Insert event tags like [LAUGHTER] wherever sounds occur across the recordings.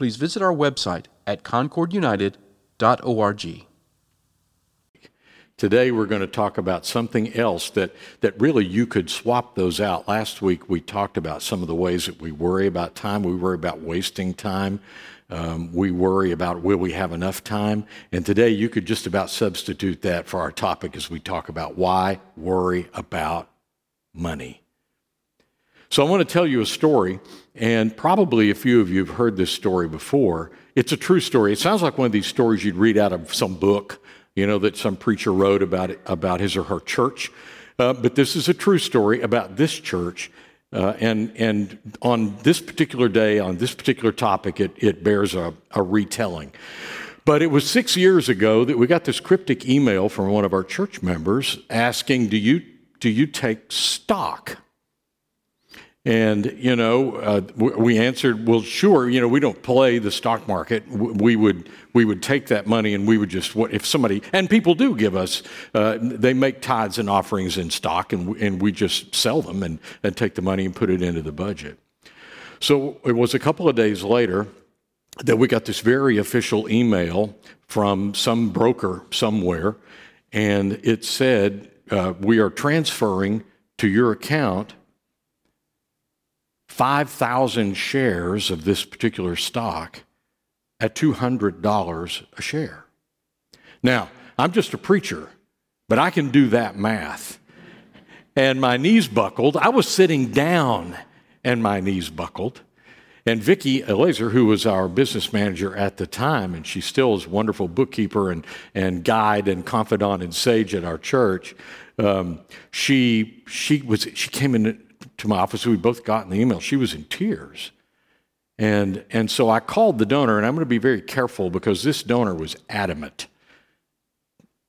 please visit our website at concordunited.org. Today we're going to talk about something else that, that really you could swap those out. Last week we talked about some of the ways that we worry about time. We worry about wasting time. Um, we worry about will we have enough time. And today you could just about substitute that for our topic as we talk about why worry about money. So I want to tell you a story, and probably a few of you have heard this story before. It's a true story. It sounds like one of these stories you'd read out of some book, you know, that some preacher wrote about, it, about his or her church. Uh, but this is a true story about this church. Uh, and, and on this particular day, on this particular topic, it, it bears a, a retelling. But it was six years ago that we got this cryptic email from one of our church members asking, Do you, do you take stock and, you know, uh, we answered, well, sure, you know, we don't play the stock market. We would, we would take that money and we would just, if somebody, and people do give us, uh, they make tithes and offerings in stock and, and we just sell them and, and take the money and put it into the budget. So it was a couple of days later that we got this very official email from some broker somewhere, and it said, uh, we are transferring to your account 5,000 shares of this particular stock at $200 a share. Now, I'm just a preacher, but I can do that math. And my knees buckled. I was sitting down and my knees buckled. And Vicki Elazer, who was our business manager at the time, and she still is a wonderful bookkeeper and, and guide and confidant and sage at our church, um, she, she, was, she came in to my office. We both got in the email. She was in tears. And, and so I called the donor, and I'm going to be very careful because this donor was adamant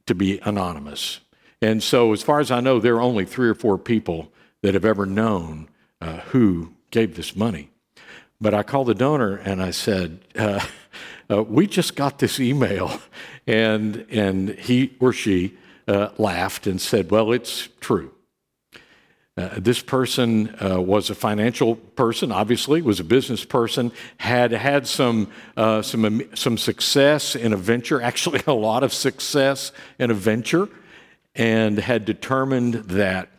to be anonymous. And so, as far as I know, there are only three or four people that have ever known uh, who gave this money. But I called the donor and I said, uh, uh, We just got this email. And, and he or she uh, laughed and said, Well, it's true. Uh, this person uh, was a financial person, obviously, was a business person, had had some, uh, some, some success in a venture, [LAUGHS] actually, a lot of success in a venture, and had determined that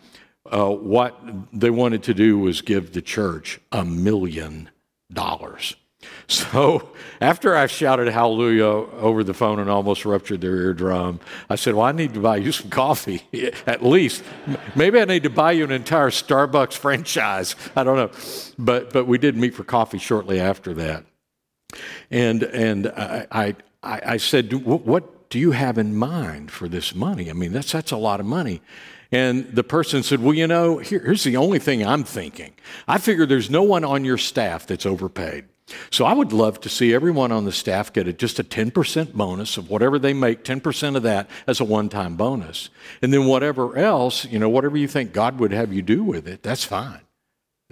uh, what they wanted to do was give the church a million dollars. [LAUGHS] So after I shouted hallelujah over the phone and almost ruptured their eardrum, I said, Well, I need to buy you some coffee, [LAUGHS] at least. Maybe I need to buy you an entire Starbucks [LAUGHS] franchise. I don't know. But, but we did meet for coffee shortly after that. And, and I, I, I said, What do you have in mind for this money? I mean, that's, that's a lot of money. And the person said, Well, you know, here, here's the only thing I'm thinking. I figure there's no one on your staff that's overpaid. So I would love to see everyone on the staff get a, just a 10% bonus of whatever they make, 10% of that as a one time bonus. And then whatever else, you know, whatever you think God would have you do with it, that's fine.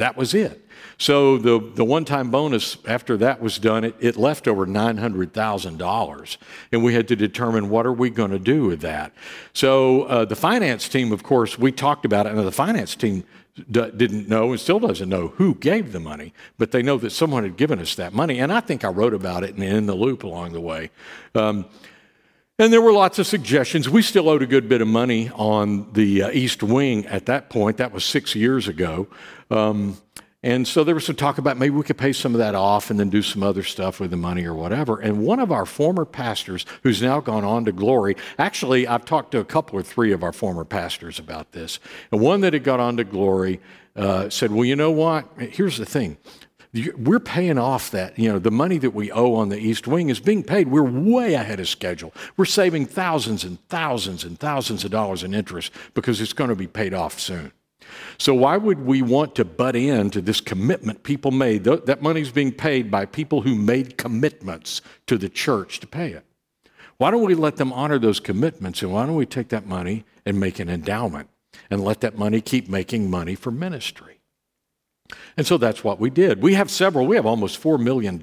That was it. So the, the one time bonus, after that was done, it, it left over $900,000. And we had to determine what are we going to do with that. So uh, the finance team, of course, we talked about it, and the finance team d- didn't know and still doesn't know who gave the money, but they know that someone had given us that money. And I think I wrote about it in, in the loop along the way. Um, and there were lots of suggestions. We still owed a good bit of money on the uh, East Wing at that point. That was six years ago. Um, and so there was some talk about maybe we could pay some of that off and then do some other stuff with the money or whatever. And one of our former pastors, who's now gone on to glory, actually, I've talked to a couple or three of our former pastors about this. And one that had got on to glory uh, said, Well, you know what? Here's the thing. We're paying off that, you know, the money that we owe on the East Wing is being paid. We're way ahead of schedule. We're saving thousands and thousands and thousands of dollars in interest because it's going to be paid off soon. So, why would we want to butt into this commitment people made? That money's being paid by people who made commitments to the church to pay it. Why don't we let them honor those commitments and why don't we take that money and make an endowment and let that money keep making money for ministry? And so that's what we did. We have several, we have almost $4 million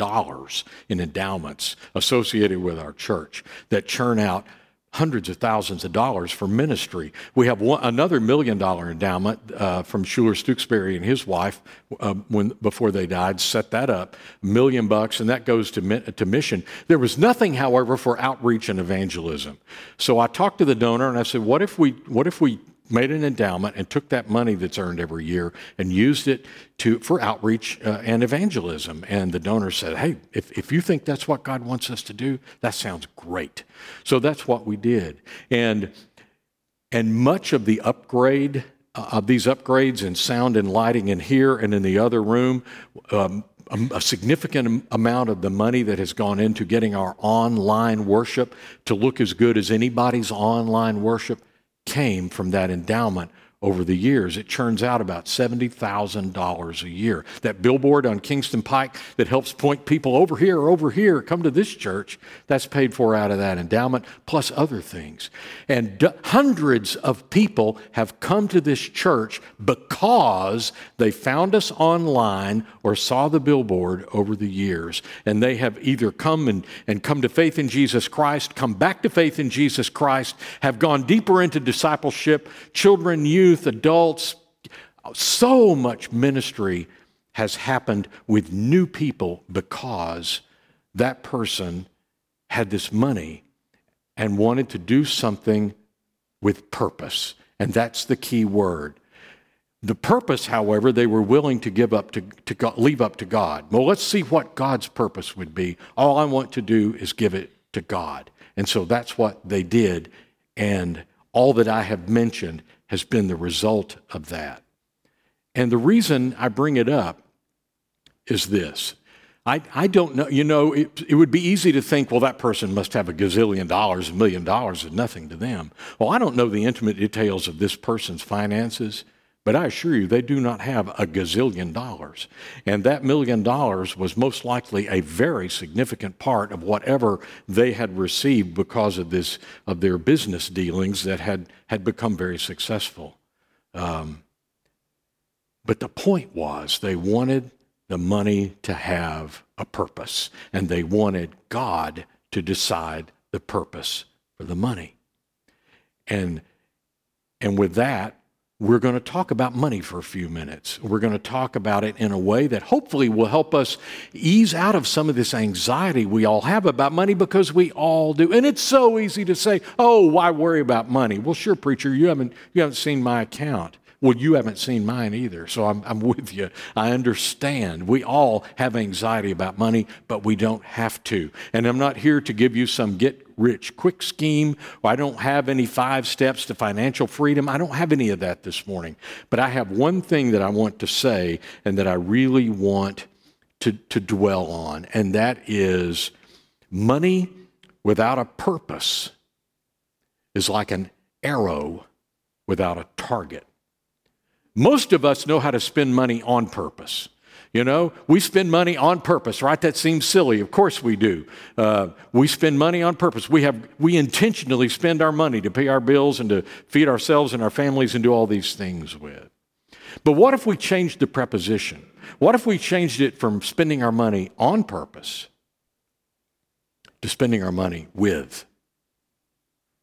in endowments associated with our church that churn out hundreds of thousands of dollars for ministry. We have one, another million dollar endowment uh, from Schuler Stewksbury and his wife uh, when before they died. Set that up, million bucks, and that goes to to mission. There was nothing, however, for outreach and evangelism. So I talked to the donor and I said, "What if we what if we made an endowment and took that money that's earned every year and used it to, for outreach uh, and evangelism. And the donor said, Hey, if, if you think that's what God wants us to do, that sounds great. So that's what we did. And, and much of the upgrade, uh, of these upgrades in sound and lighting in here and in the other room, um, a, significant amount of the money that has gone into getting our online worship to look as good as anybody's online worship came from that endowment over the years. It churns out about $70,000 a year. That billboard on Kingston Pike that helps point people over here, over here, come to this church, that's paid for out of that endowment, plus other things. And d- hundreds of people have come to this church because they found us online or saw the billboard over the years. And they have either come and, and come to faith in Jesus Christ, come back to faith in Jesus Christ, have gone deeper into discipleship, children, youth, youth, adults. So much ministry has happened with new people because that person had this money and wanted to do something with purpose. And that's the key word. The purpose, however, they were willing to give up to, to God, leave up to God. Well, let's see what God's purpose would be. All I want to do is give it to God. And so that's what they did. And all that I have mentioned has been the result of that. And the reason I bring it up is this. I, I don't know, you know, it, it would be easy to think, well, that person must have a gazillion dollars, a million dollars is nothing to them. Well, I don't know the intimate details of this person's finances. But I assure you, they do not have a gazillion dollars. And that million dollars was most likely a very significant part of whatever they had received because of this, of their business dealings that had, had become very successful. Um, but the point was they wanted the money to have a purpose, and they wanted God to decide the purpose for the money. And, and with that, we're going to talk about money for a few minutes. We're going to talk about it in a way that hopefully will help us ease out of some of this anxiety we all have about money because we all do. And it's so easy to say, "Oh, why worry about money?" Well, sure, preacher, you haven't you haven't seen my account. Well, you haven't seen mine either, so I'm, I'm with you. I understand. We all have anxiety about money, but we don't have to. And I'm not here to give you some get rich quick scheme, I don't have any five steps to financial freedom. I don't have any of that this morning. But I have one thing that I want to say and that I really want to, to dwell on, and that is money without a purpose is like an arrow without a target. Most of us know how to spend money on purpose. You know, we spend money on purpose, right? That seems silly. Of course we do. Uh, we spend money on purpose. We have we intentionally spend our money to pay our bills and to feed ourselves and our families and do all these things with. But what if we changed the preposition? What if we changed it from spending our money on purpose to spending our money with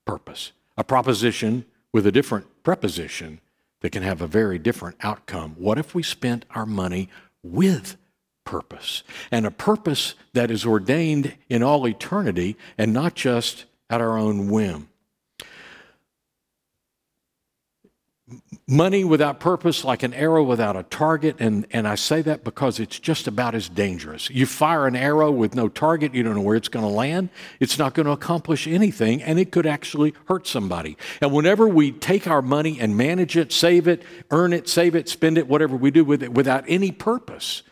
purpose? A proposition with a different preposition that can have a very different outcome. What if we spent our money with purpose and a purpose that is ordained in all eternity and not just at our own whim? Money without purpose like an arrow without a target. And, and i say that because it's just about as dangerous. You fire an arrow with no target you don't know where it's going to land. It's not going to accomplish anything and it could actually hurt somebody. And whenever we take our money and manage it save it earn it save it spend it whatever we do with it without any purpose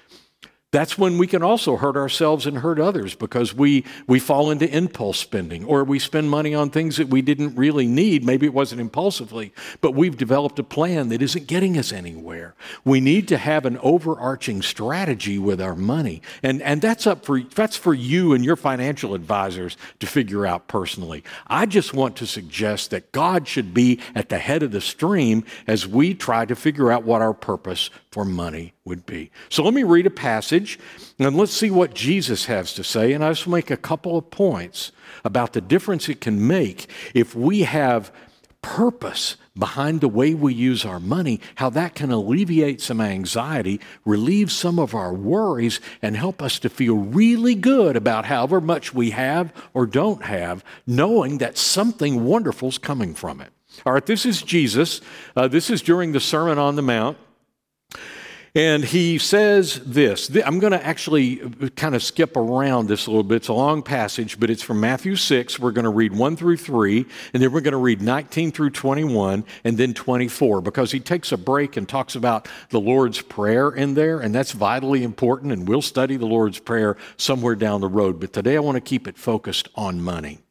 That's when we can also hurt ourselves and hurt others because we, we fall into impulse spending or we spend money on things that we didn't really need. Maybe it wasn't impulsively, but we've developed a plan that isn't getting us anywhere. We need to have an overarching strategy with our money. And, and that's up for, that's for you and your financial advisors to figure out personally. I just want to suggest that God should be at the head of the stream as we try to figure out what our purpose for money would be. So let me read a passage and let's see what Jesus has to say. And I just make a couple of points about the difference it can make if we have purpose behind the way we use our money, how that can alleviate some anxiety, relieve some of our worries, and help us to feel really good about however much we have or don't have, knowing that something wonderful is coming from it. All right, this is Jesus. Uh, this is during the Sermon on the Mount. And he says this. I'm going to actually kind of skip around this a little bit. It's a long passage, but it's from Matthew 6. We're going to read 1 through 3, and then we're going to read 19 through 21, and then 24, because he takes a break and talks about the Lord's Prayer in there, and that's vitally important, and we'll study the Lord's Prayer somewhere down the road. But today I want to keep it focused on money.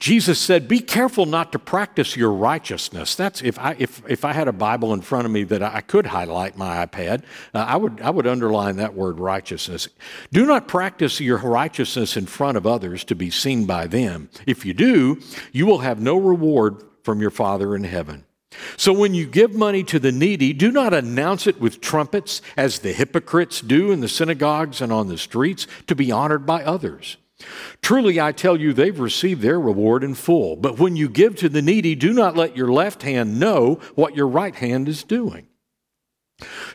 Jesus said, Be careful not to practice your righteousness. That's if I, if, if I had a Bible in front of me that I could highlight my iPad, uh, I, would, I would underline that word righteousness. Do not practice your righteousness in front of others to be seen by them. If you do, you will have no reward from your Father in heaven. So when you give money to the needy, do not announce it with trumpets as the hypocrites do in the synagogues and on the streets to be honored by others. Truly, I tell you, they've received their reward in full. But when you give to the needy, do not let your left hand know what your right hand is doing.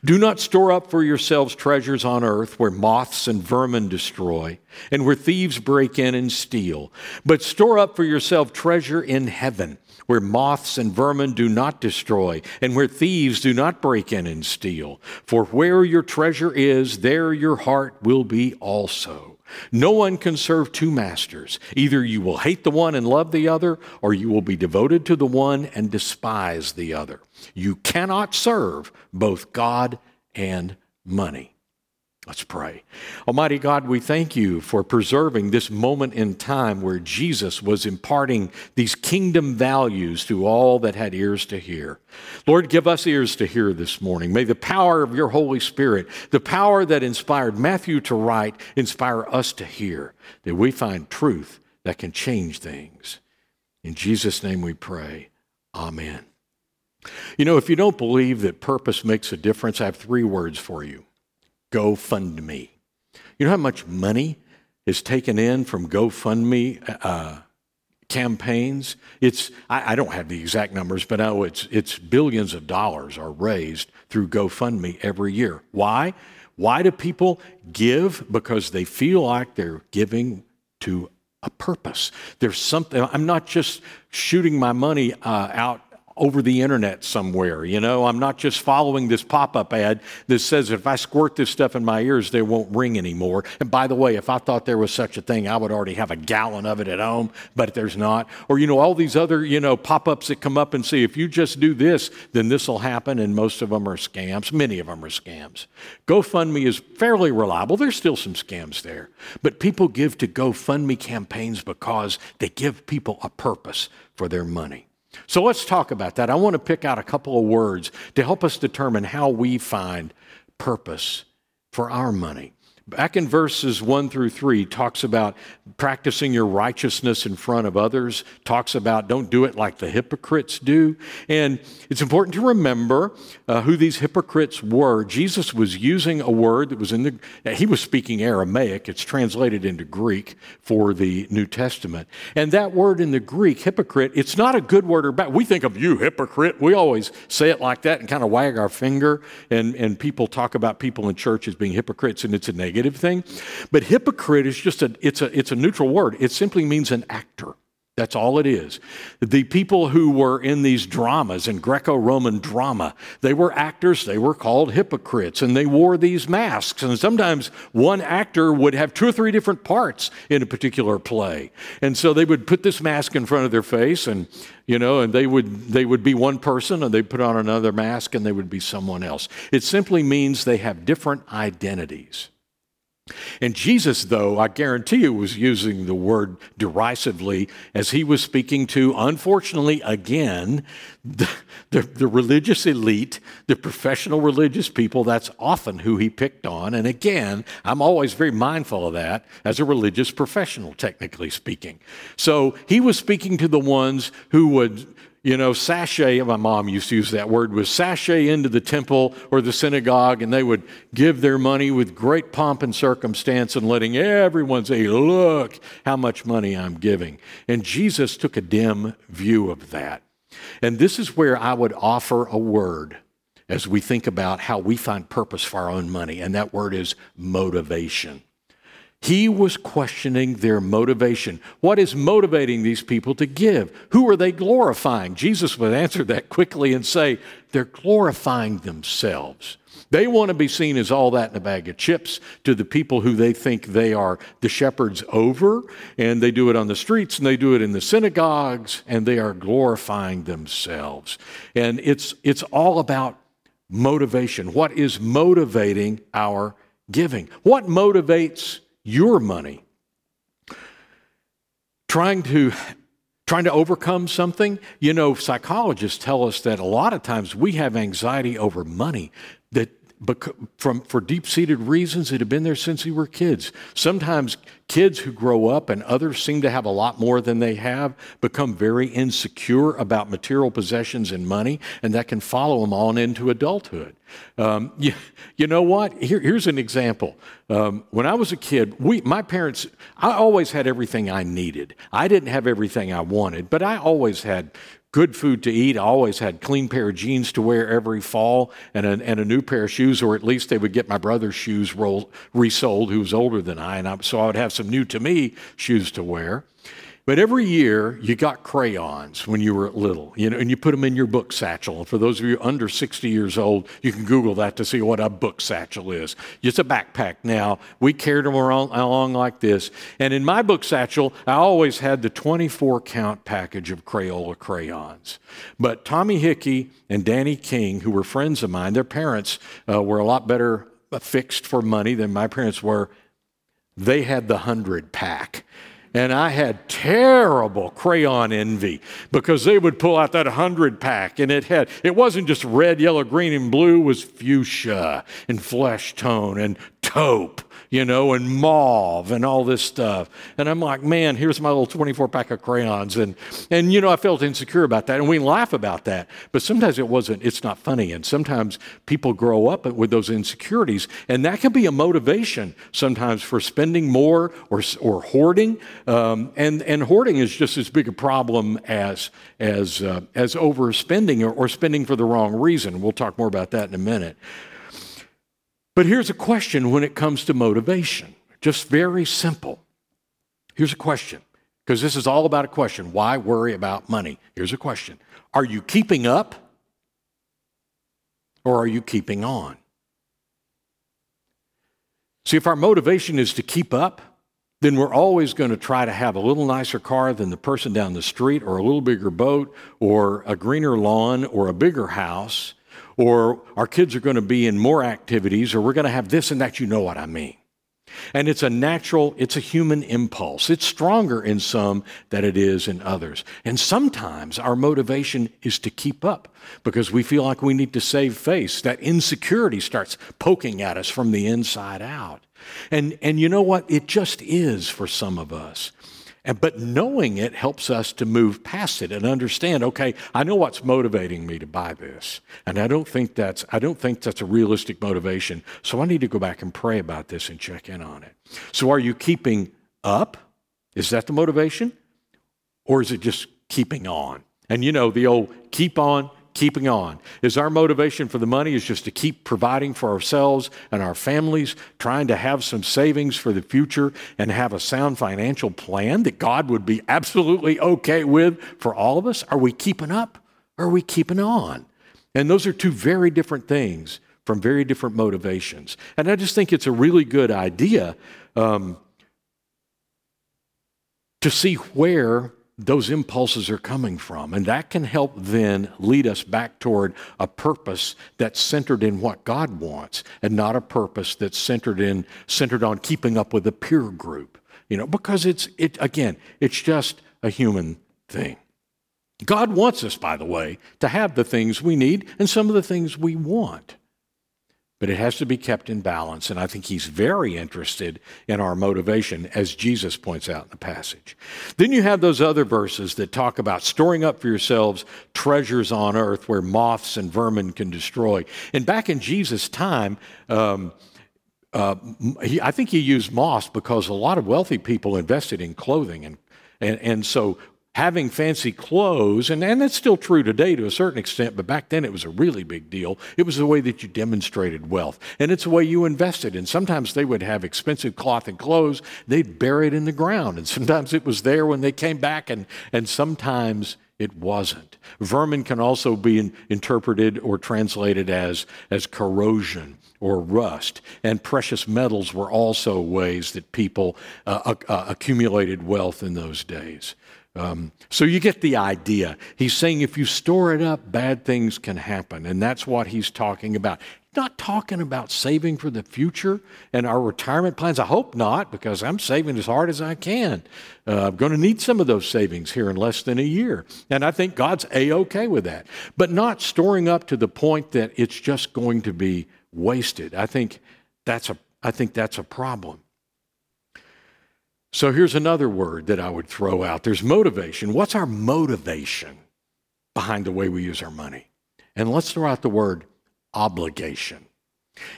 Do not store up for yourselves treasures on earth where moths and vermin destroy and where thieves break in and steal, but store up for yourself treasure in heaven where moths and vermin do not destroy and where thieves do not break in and steal. For where your treasure is, there your heart will be also. No one can serve two masters. Either you will hate the one and love the other, or you will be devoted to the one and despise the other. You cannot serve both God and money. Let's pray. Almighty God, we thank you for preserving this moment in time where Jesus was imparting these kingdom values to all that had ears to hear. Lord, give us ears to hear this morning. May the power of your Holy Spirit, the power that inspired Matthew to write, inspire us to hear, that we find truth that can change things. In Jesus' name we pray. Amen. You know, if you don't believe that purpose makes a difference, I have three words for you GoFundMe. You know how much money is taken in from GoFundMe uh, campaigns? It's I, I, don't have the exact numbers, but know it's it's billions of dollars are raised through GoFundMe every year. Why? Why do people give? Because they feel like they're giving to a purpose. There's something. I'm not just shooting my money uh, out over the internet somewhere. You know, I'm not just following this pop up ad that says if I squirt this stuff in my ears, they won't ring anymore. And by the way, if I thought there was such a thing, I would already have a gallon of it at home, but there's not. Or, you know, all these other, you know, pop ups that come up and say, if you just do this, then this will happen. And most of them are scams. Many of them are scams. GoFundMe is fairly reliable. There's still some scams there. But people give to GoFundMe campaigns because they give people a purpose for their money. So let's talk about that. I want to pick out a couple of words to help us determine how we find purpose for our money. Back in verses 1 through 3, talks about practicing your righteousness in front of others, talks about don't do it like the hypocrites do. And it's important to remember uh, who these hypocrites were. Jesus was using a word that was in the, he was speaking Aramaic. It's translated into Greek for the New Testament. And that word in the Greek, hypocrite, it's not a good word or bad. We think of you, hypocrite. We always say it like that and kind of wag our finger. And, and people talk about people in church as being hypocrites, and it's a negative negative thing. But hypocrite is just a, it's a, it's a neutral word. It simply means an actor. That's all it is. The people who were in these dramas, in Greco Roman drama, they were actors, they were called hypocrites, and they wore these masks. And sometimes one actor would have two or three different parts in a particular play. And so they would put this mask in front of their face, and, you know, and they would, they would be one person, and they'd put on another mask, and they would be someone else. It simply means they have different identities. And Jesus, though, I guarantee you, was using the word derisively as he was speaking to, unfortunately, again, the, the, the, religious elite, the professional religious people. That's often who he picked on. And again, I'm always very mindful of that as a religious professional, technically speaking. So he was speaking to the ones who would you know, sashay, my mom used to use that word, was sashay into the temple or the synagogue, and they would give their money with great pomp and circumstance and letting everyone say, Look how much money I'm giving. And Jesus took a dim view of that. And this is where I would offer a word as we think about how we find purpose for our own money, and that word is motivation. He was questioning their motivation. What is motivating these people to give? Who are they glorifying? Jesus would answer that quickly and say, they're glorifying themselves. They want to be seen as all that in a bag of chips to the people who they think they are the shepherds over, and they do it on the streets and they do it in the synagogues, and they are glorifying themselves. And it's, it's all about motivation. What is motivating our giving? What motivates your money. Trying to trying to overcome something, you know, psychologists tell us that a lot of times we have anxiety over money that from, for deep seated reasons that have been there since we were kids. Sometimes kids who grow up and others seem to have a lot more than they have become very insecure about material possessions and money, and that can follow them on into adulthood. Um, you, you, know what? Here, here's an example. Um, when I was a kid, we, my parents, I always had everything I needed. I didn't have everything I wanted, but I always had good food to eat. I always had clean pair of jeans to wear every fall and a, and a new pair of shoes, or at least they would get my brother's shoes roll, resold, who was older than I, and I, so I would have some new to me shoes to wear. But every year you got crayons when you were little, you know, and you put them in your book satchel. And for those of you under 60 years old, you can Google that to see what a book satchel is. It's a backpack now. We carried them along like this. And in my book satchel, I always had the 24 count package of Crayola crayons. But Tommy Hickey and Danny King, who were friends of mine, their parents uh, were a lot better fixed for money than my parents were. They had the 100 pack. And I had terrible crayon envy because they would pull out that 100 pack and it had, it wasn't just red, yellow, green, and blue, was fuchsia and flesh tone and taupe you know, and mauve and all this stuff. And I'm like, man, here's my little 24 pack of crayons. And, and, you know, I felt insecure about that. And we laugh about that. But sometimes it wasn't, it's not funny. And sometimes people grow up with those insecurities. And that can be a motivation sometimes for spending more or, or hoarding. Um, and, and hoarding is just as big a problem as, as, uh, as overspending or, or spending for the wrong reason. We'll talk more about that in a minute. But here's a question when it comes to motivation, just very simple. Here's a question, because this is all about a question. Why worry about money? Here's a question Are you keeping up or are you keeping on? See, if our motivation is to keep up, then we're always going to try to have a little nicer car than the person down the street, or a little bigger boat, or a greener lawn, or a bigger house or our kids are going to be in more activities, or we're going to have this and that. You know what I mean. And it's a natural, it's a human impulse. It's stronger in some than it is in others. And sometimes our motivation is to keep up because we feel like we need to save face. That insecurity starts poking at us from the inside out. And, and you know what? It just is for some of us. And, but knowing it helps us to move past it and understand, okay, I know what's motivating me to buy this. And I don't think that's, I don't think that's a realistic motivation. So I need to go back and pray about this and check in on it. So are you keeping up? Is that the motivation? Or is it just keeping on? And you know, the old keep on, keeping on. Is our motivation for the money is just to keep providing for ourselves and our families, trying to have some savings for the future and have a sound financial plan that God would be absolutely okay with for all of us? Are we keeping up or are we keeping on? And those are two very different things from very different motivations. And I just think it's a really good idea um, to see where those impulses are coming from. And that can help then lead us back toward a purpose that's centered in what God wants and not a purpose that's centered in centered on keeping up with a peer group. You know, because it's it again, it's just a human thing. God wants us, by the way, to have the things we need and some of the things we want but it has to be kept in balance. And I think he's very interested in our motivation, as Jesus points out in the passage. Then you have those other verses that talk about storing up for yourselves treasures on earth where moths and vermin can destroy. And back in Jesus' time, um, uh, he, I think he used moths because a lot of wealthy people invested in clothing. And, and, and so having fancy clothes, and, and that's still true today to a certain extent, but back then it was a really big deal. It was the way that you demonstrated wealth, and it's the way you invested. And sometimes they would have expensive cloth and clothes, they'd bury it in the ground, and sometimes it was there when they came back, and, and sometimes it wasn't. Vermin can also be in, interpreted or translated as, as corrosion or rust. And precious metals were also ways that people uh, uh, accumulated wealth in those days. Um, so you get the idea. He's saying if you store it up, bad things can happen. And that's what he's talking about. Not talking about saving for the future and our retirement plans. I hope not, because I'm saving as hard as I can. Uh, I'm going to need some of those savings here in less than a year. And I think God's A OK with that. But not storing up to the point that it's just going to be wasted. I think that's a, I think that's a problem. So here's another word that I would throw out there's motivation. What's our motivation behind the way we use our money? And let's throw out the word obligation.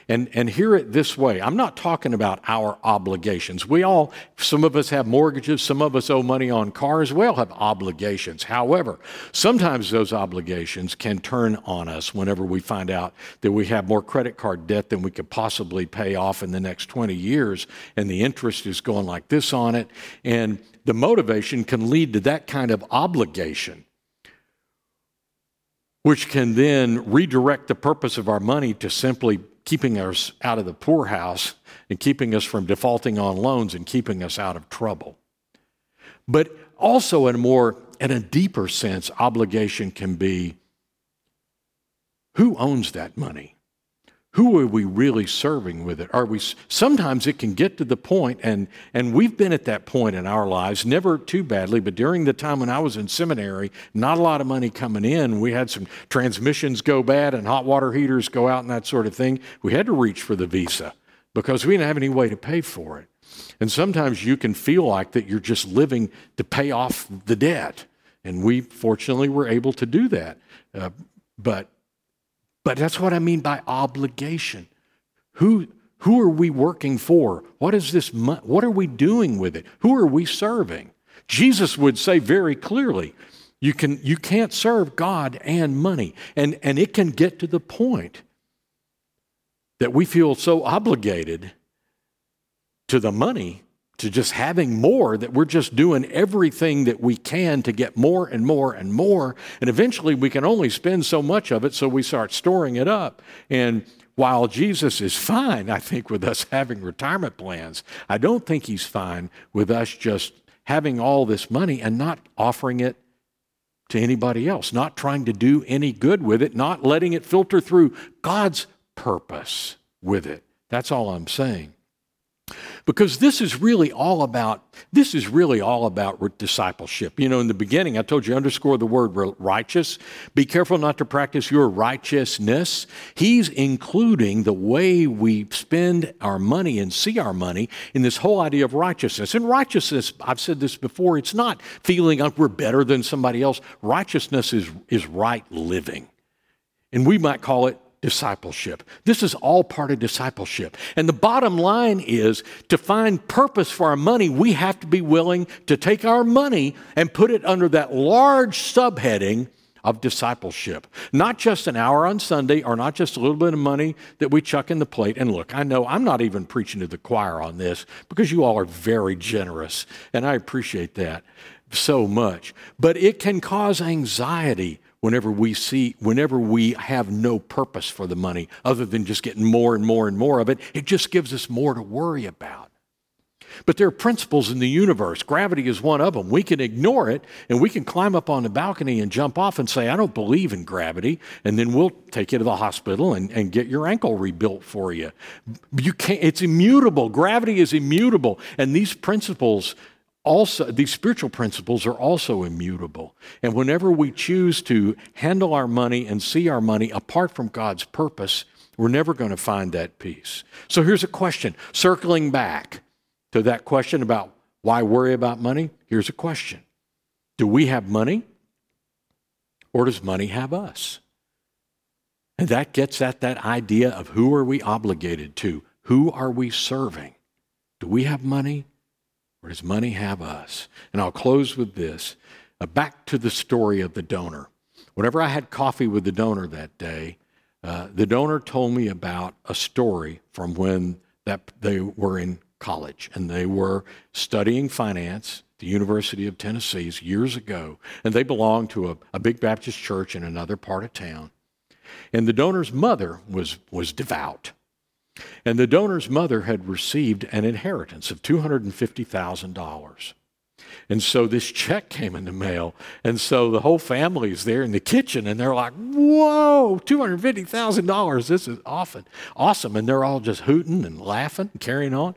And, and hear it this way I'm not talking about our obligations. We all, some of us have mortgages, some of us owe money on cars, we all have obligations. However, sometimes those obligations can turn on us whenever we find out that we have more credit card debt than we could possibly pay off in the next 20 years, and the interest is going like this on it. And the motivation can lead to that kind of obligation which can then redirect the purpose of our money to simply keeping us out of the poorhouse and keeping us from defaulting on loans and keeping us out of trouble. But also, in a more, in a deeper sense, obligation can be who owns that money? Who are we really serving with it? Are we sometimes it can get to the point and and we've been at that point in our lives, never too badly, but during the time when I was in seminary, not a lot of money coming in. We had some transmissions go bad and hot water heaters go out and that sort of thing. We had to reach for the visa because we didn't have any way to pay for it. And sometimes you can feel like that you're just living to pay off the debt. And we fortunately were able to do that. Uh, but but that's what I mean by obligation. Who, who are we working for? What is this? What are we doing with it? Who are we serving? Jesus would say very clearly, you, can, you can't serve God and money. And, and it can get to the point that we feel so obligated to the money to just having more that we're just doing everything that we can to get more and more and more. And eventually we can only spend so much of it, so we start storing it up. And while Jesus is fine, I think, with us having retirement plans, I don't think he's fine with us just having all this money and not offering it to anybody else, not trying to do any good with it, not letting it filter through God's purpose with it. That's all I'm saying because this is really all about this is really all about discipleship. You know in the beginning i told you underscore the word righteous. Be careful not to practice your righteousness. He's including the way we spend our money and see our money in this whole idea of righteousness. And righteousness i've said this before it's not feeling like we're better than somebody else. Righteousness is is right living. And we might call it discipleship. This is all part of discipleship. And the bottom line is to find purpose for our money, we have to be willing to take our money and put it under that large subheading of discipleship. Not just an hour on Sunday or not just a little bit of money that we chuck in the plate. And look, I know I'm not even preaching to the choir on this because you all are very generous, and I appreciate that so much. But it can cause anxiety whenever we see, whenever we have no purpose for the money other than just getting more and more and more of it, it just gives us more to worry about. But there are principles in the universe. Gravity is one of them. We can ignore it and we can climb up on the balcony and jump off and say, I don't believe in gravity. And then we'll take you to the hospital and, and get your ankle rebuilt for you. You can't, it's immutable. Gravity is immutable. And these principles also, these spiritual principles are also immutable. And whenever we choose to handle our money and see our money apart from God's purpose, we're never going to find that peace. So here's a question circling back to that question about why worry about money. Here's a question Do we have money or does money have us? And that gets at that idea of who are we obligated to? Who are we serving? Do we have money or does money have us? And I'll close with this. Uh, back to the story of the donor. Whenever I had coffee with the donor that day, uh, the donor told me about a story from when that they were in college and they were studying finance the University of Tennessee's years ago, and they belonged to a, a big Baptist church in another part of town. And the donor's mother was, was devout. And the donor's mother had received an inheritance of $250,000. And so this check came in the mail. And so the whole family is there in the kitchen and they're like, whoa, $250,000. This is often awesome. And they're all just hooting and laughing and carrying on.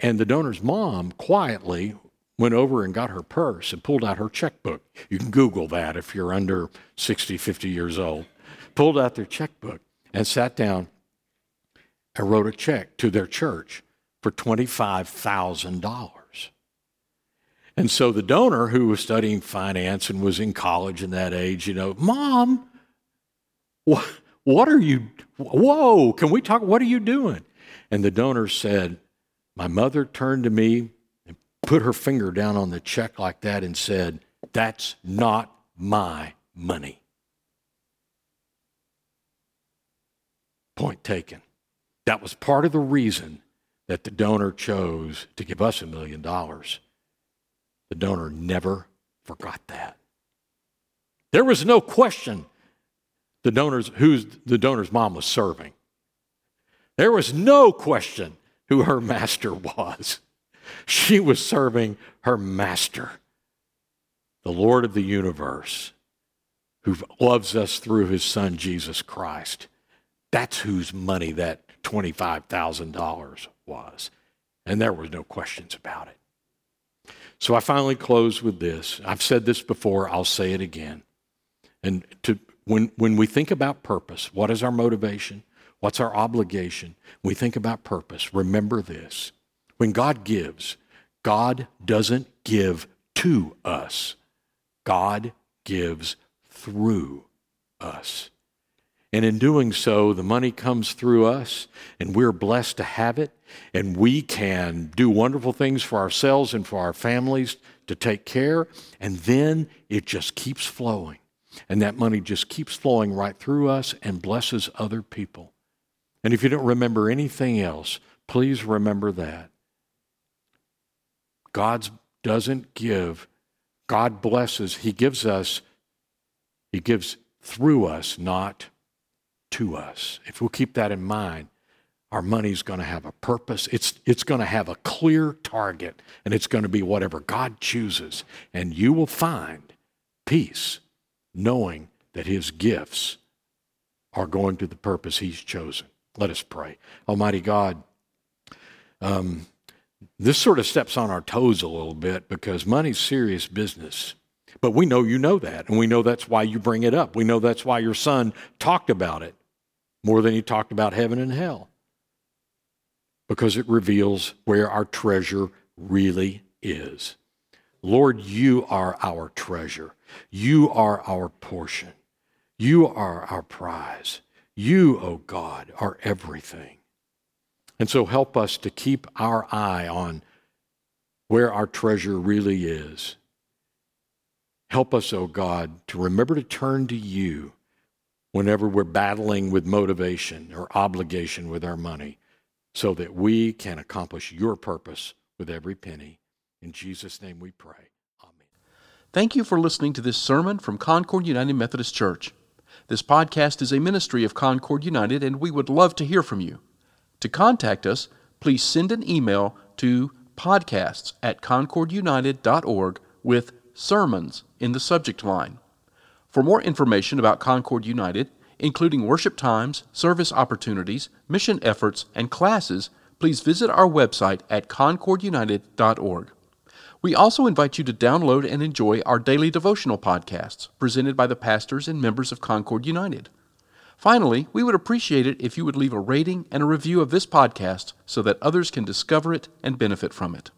And the donor's mom quietly went over and got her purse and pulled out her checkbook. You can Google that if you're under 60, 50 years old. Pulled out their checkbook and sat down and wrote a check to their church for $25,000. And so the donor who was studying finance and was in college in that age, you know, Mom, what, what are you, whoa, can we talk? What are you doing? And the donor said, My mother turned to me and put her finger down on the check like that and said, That's not my money. Point taken. That was part of the reason that the donor chose to give us a million dollars the donor never forgot that. There was no question the donor's who the donor's mom was serving. There was no question who her master was. She was serving her master, the Lord of the universe, who loves us through his son Jesus Christ. That's whose money that $25,000 was. And there was no questions about it. So I finally close with this. I've said this before, I'll say it again. And to, when, when we think about purpose, what is our motivation? What's our obligation? When we think about purpose, remember this. When God gives, God doesn't give to us, God gives through us. And in doing so, the money comes through us, and we're blessed to have it. And we can do wonderful things for ourselves and for our families to take care. And then it just keeps flowing. And that money just keeps flowing right through us and blesses other people. And if you don't remember anything else, please remember that. God doesn't give, God blesses, He gives us, He gives through us, not to us. If we'll keep that in mind, our money's going to have a purpose. It's, it's going to have a clear target, and it's going to be whatever God chooses. And you will find peace knowing that His gifts are going to the purpose He's chosen. Let us pray. Almighty God, um, this sort of steps on our toes a little bit because money's serious business. But we know you know that, and we know that's why you bring it up. We know that's why your son talked about it more than he talked about heaven and hell because it reveals where our treasure really is. Lord, you are our treasure. You are our portion. You are our prize. You, O oh God, are everything. And so help us to keep our eye on where our treasure really is. Help us, O oh God, to remember to turn to you whenever we're battling with motivation or obligation with our money so that we can accomplish your purpose with every penny. In Jesus' name we pray. Amen. Thank you for listening to this sermon from Concord United Methodist Church. This podcast is a ministry of Concord United, and we would love to hear from you. To contact us, please send an email to podcasts at concordunited.org with sermons in the subject line. For more information about Concord United, including worship times, service opportunities, mission efforts, and classes, please visit our website at concordunited.org. We also invite you to download and enjoy our daily devotional podcasts presented by the pastors and members of Concord United. Finally, we would appreciate it if you would leave a rating and a review of this podcast so that others can discover it and benefit from it.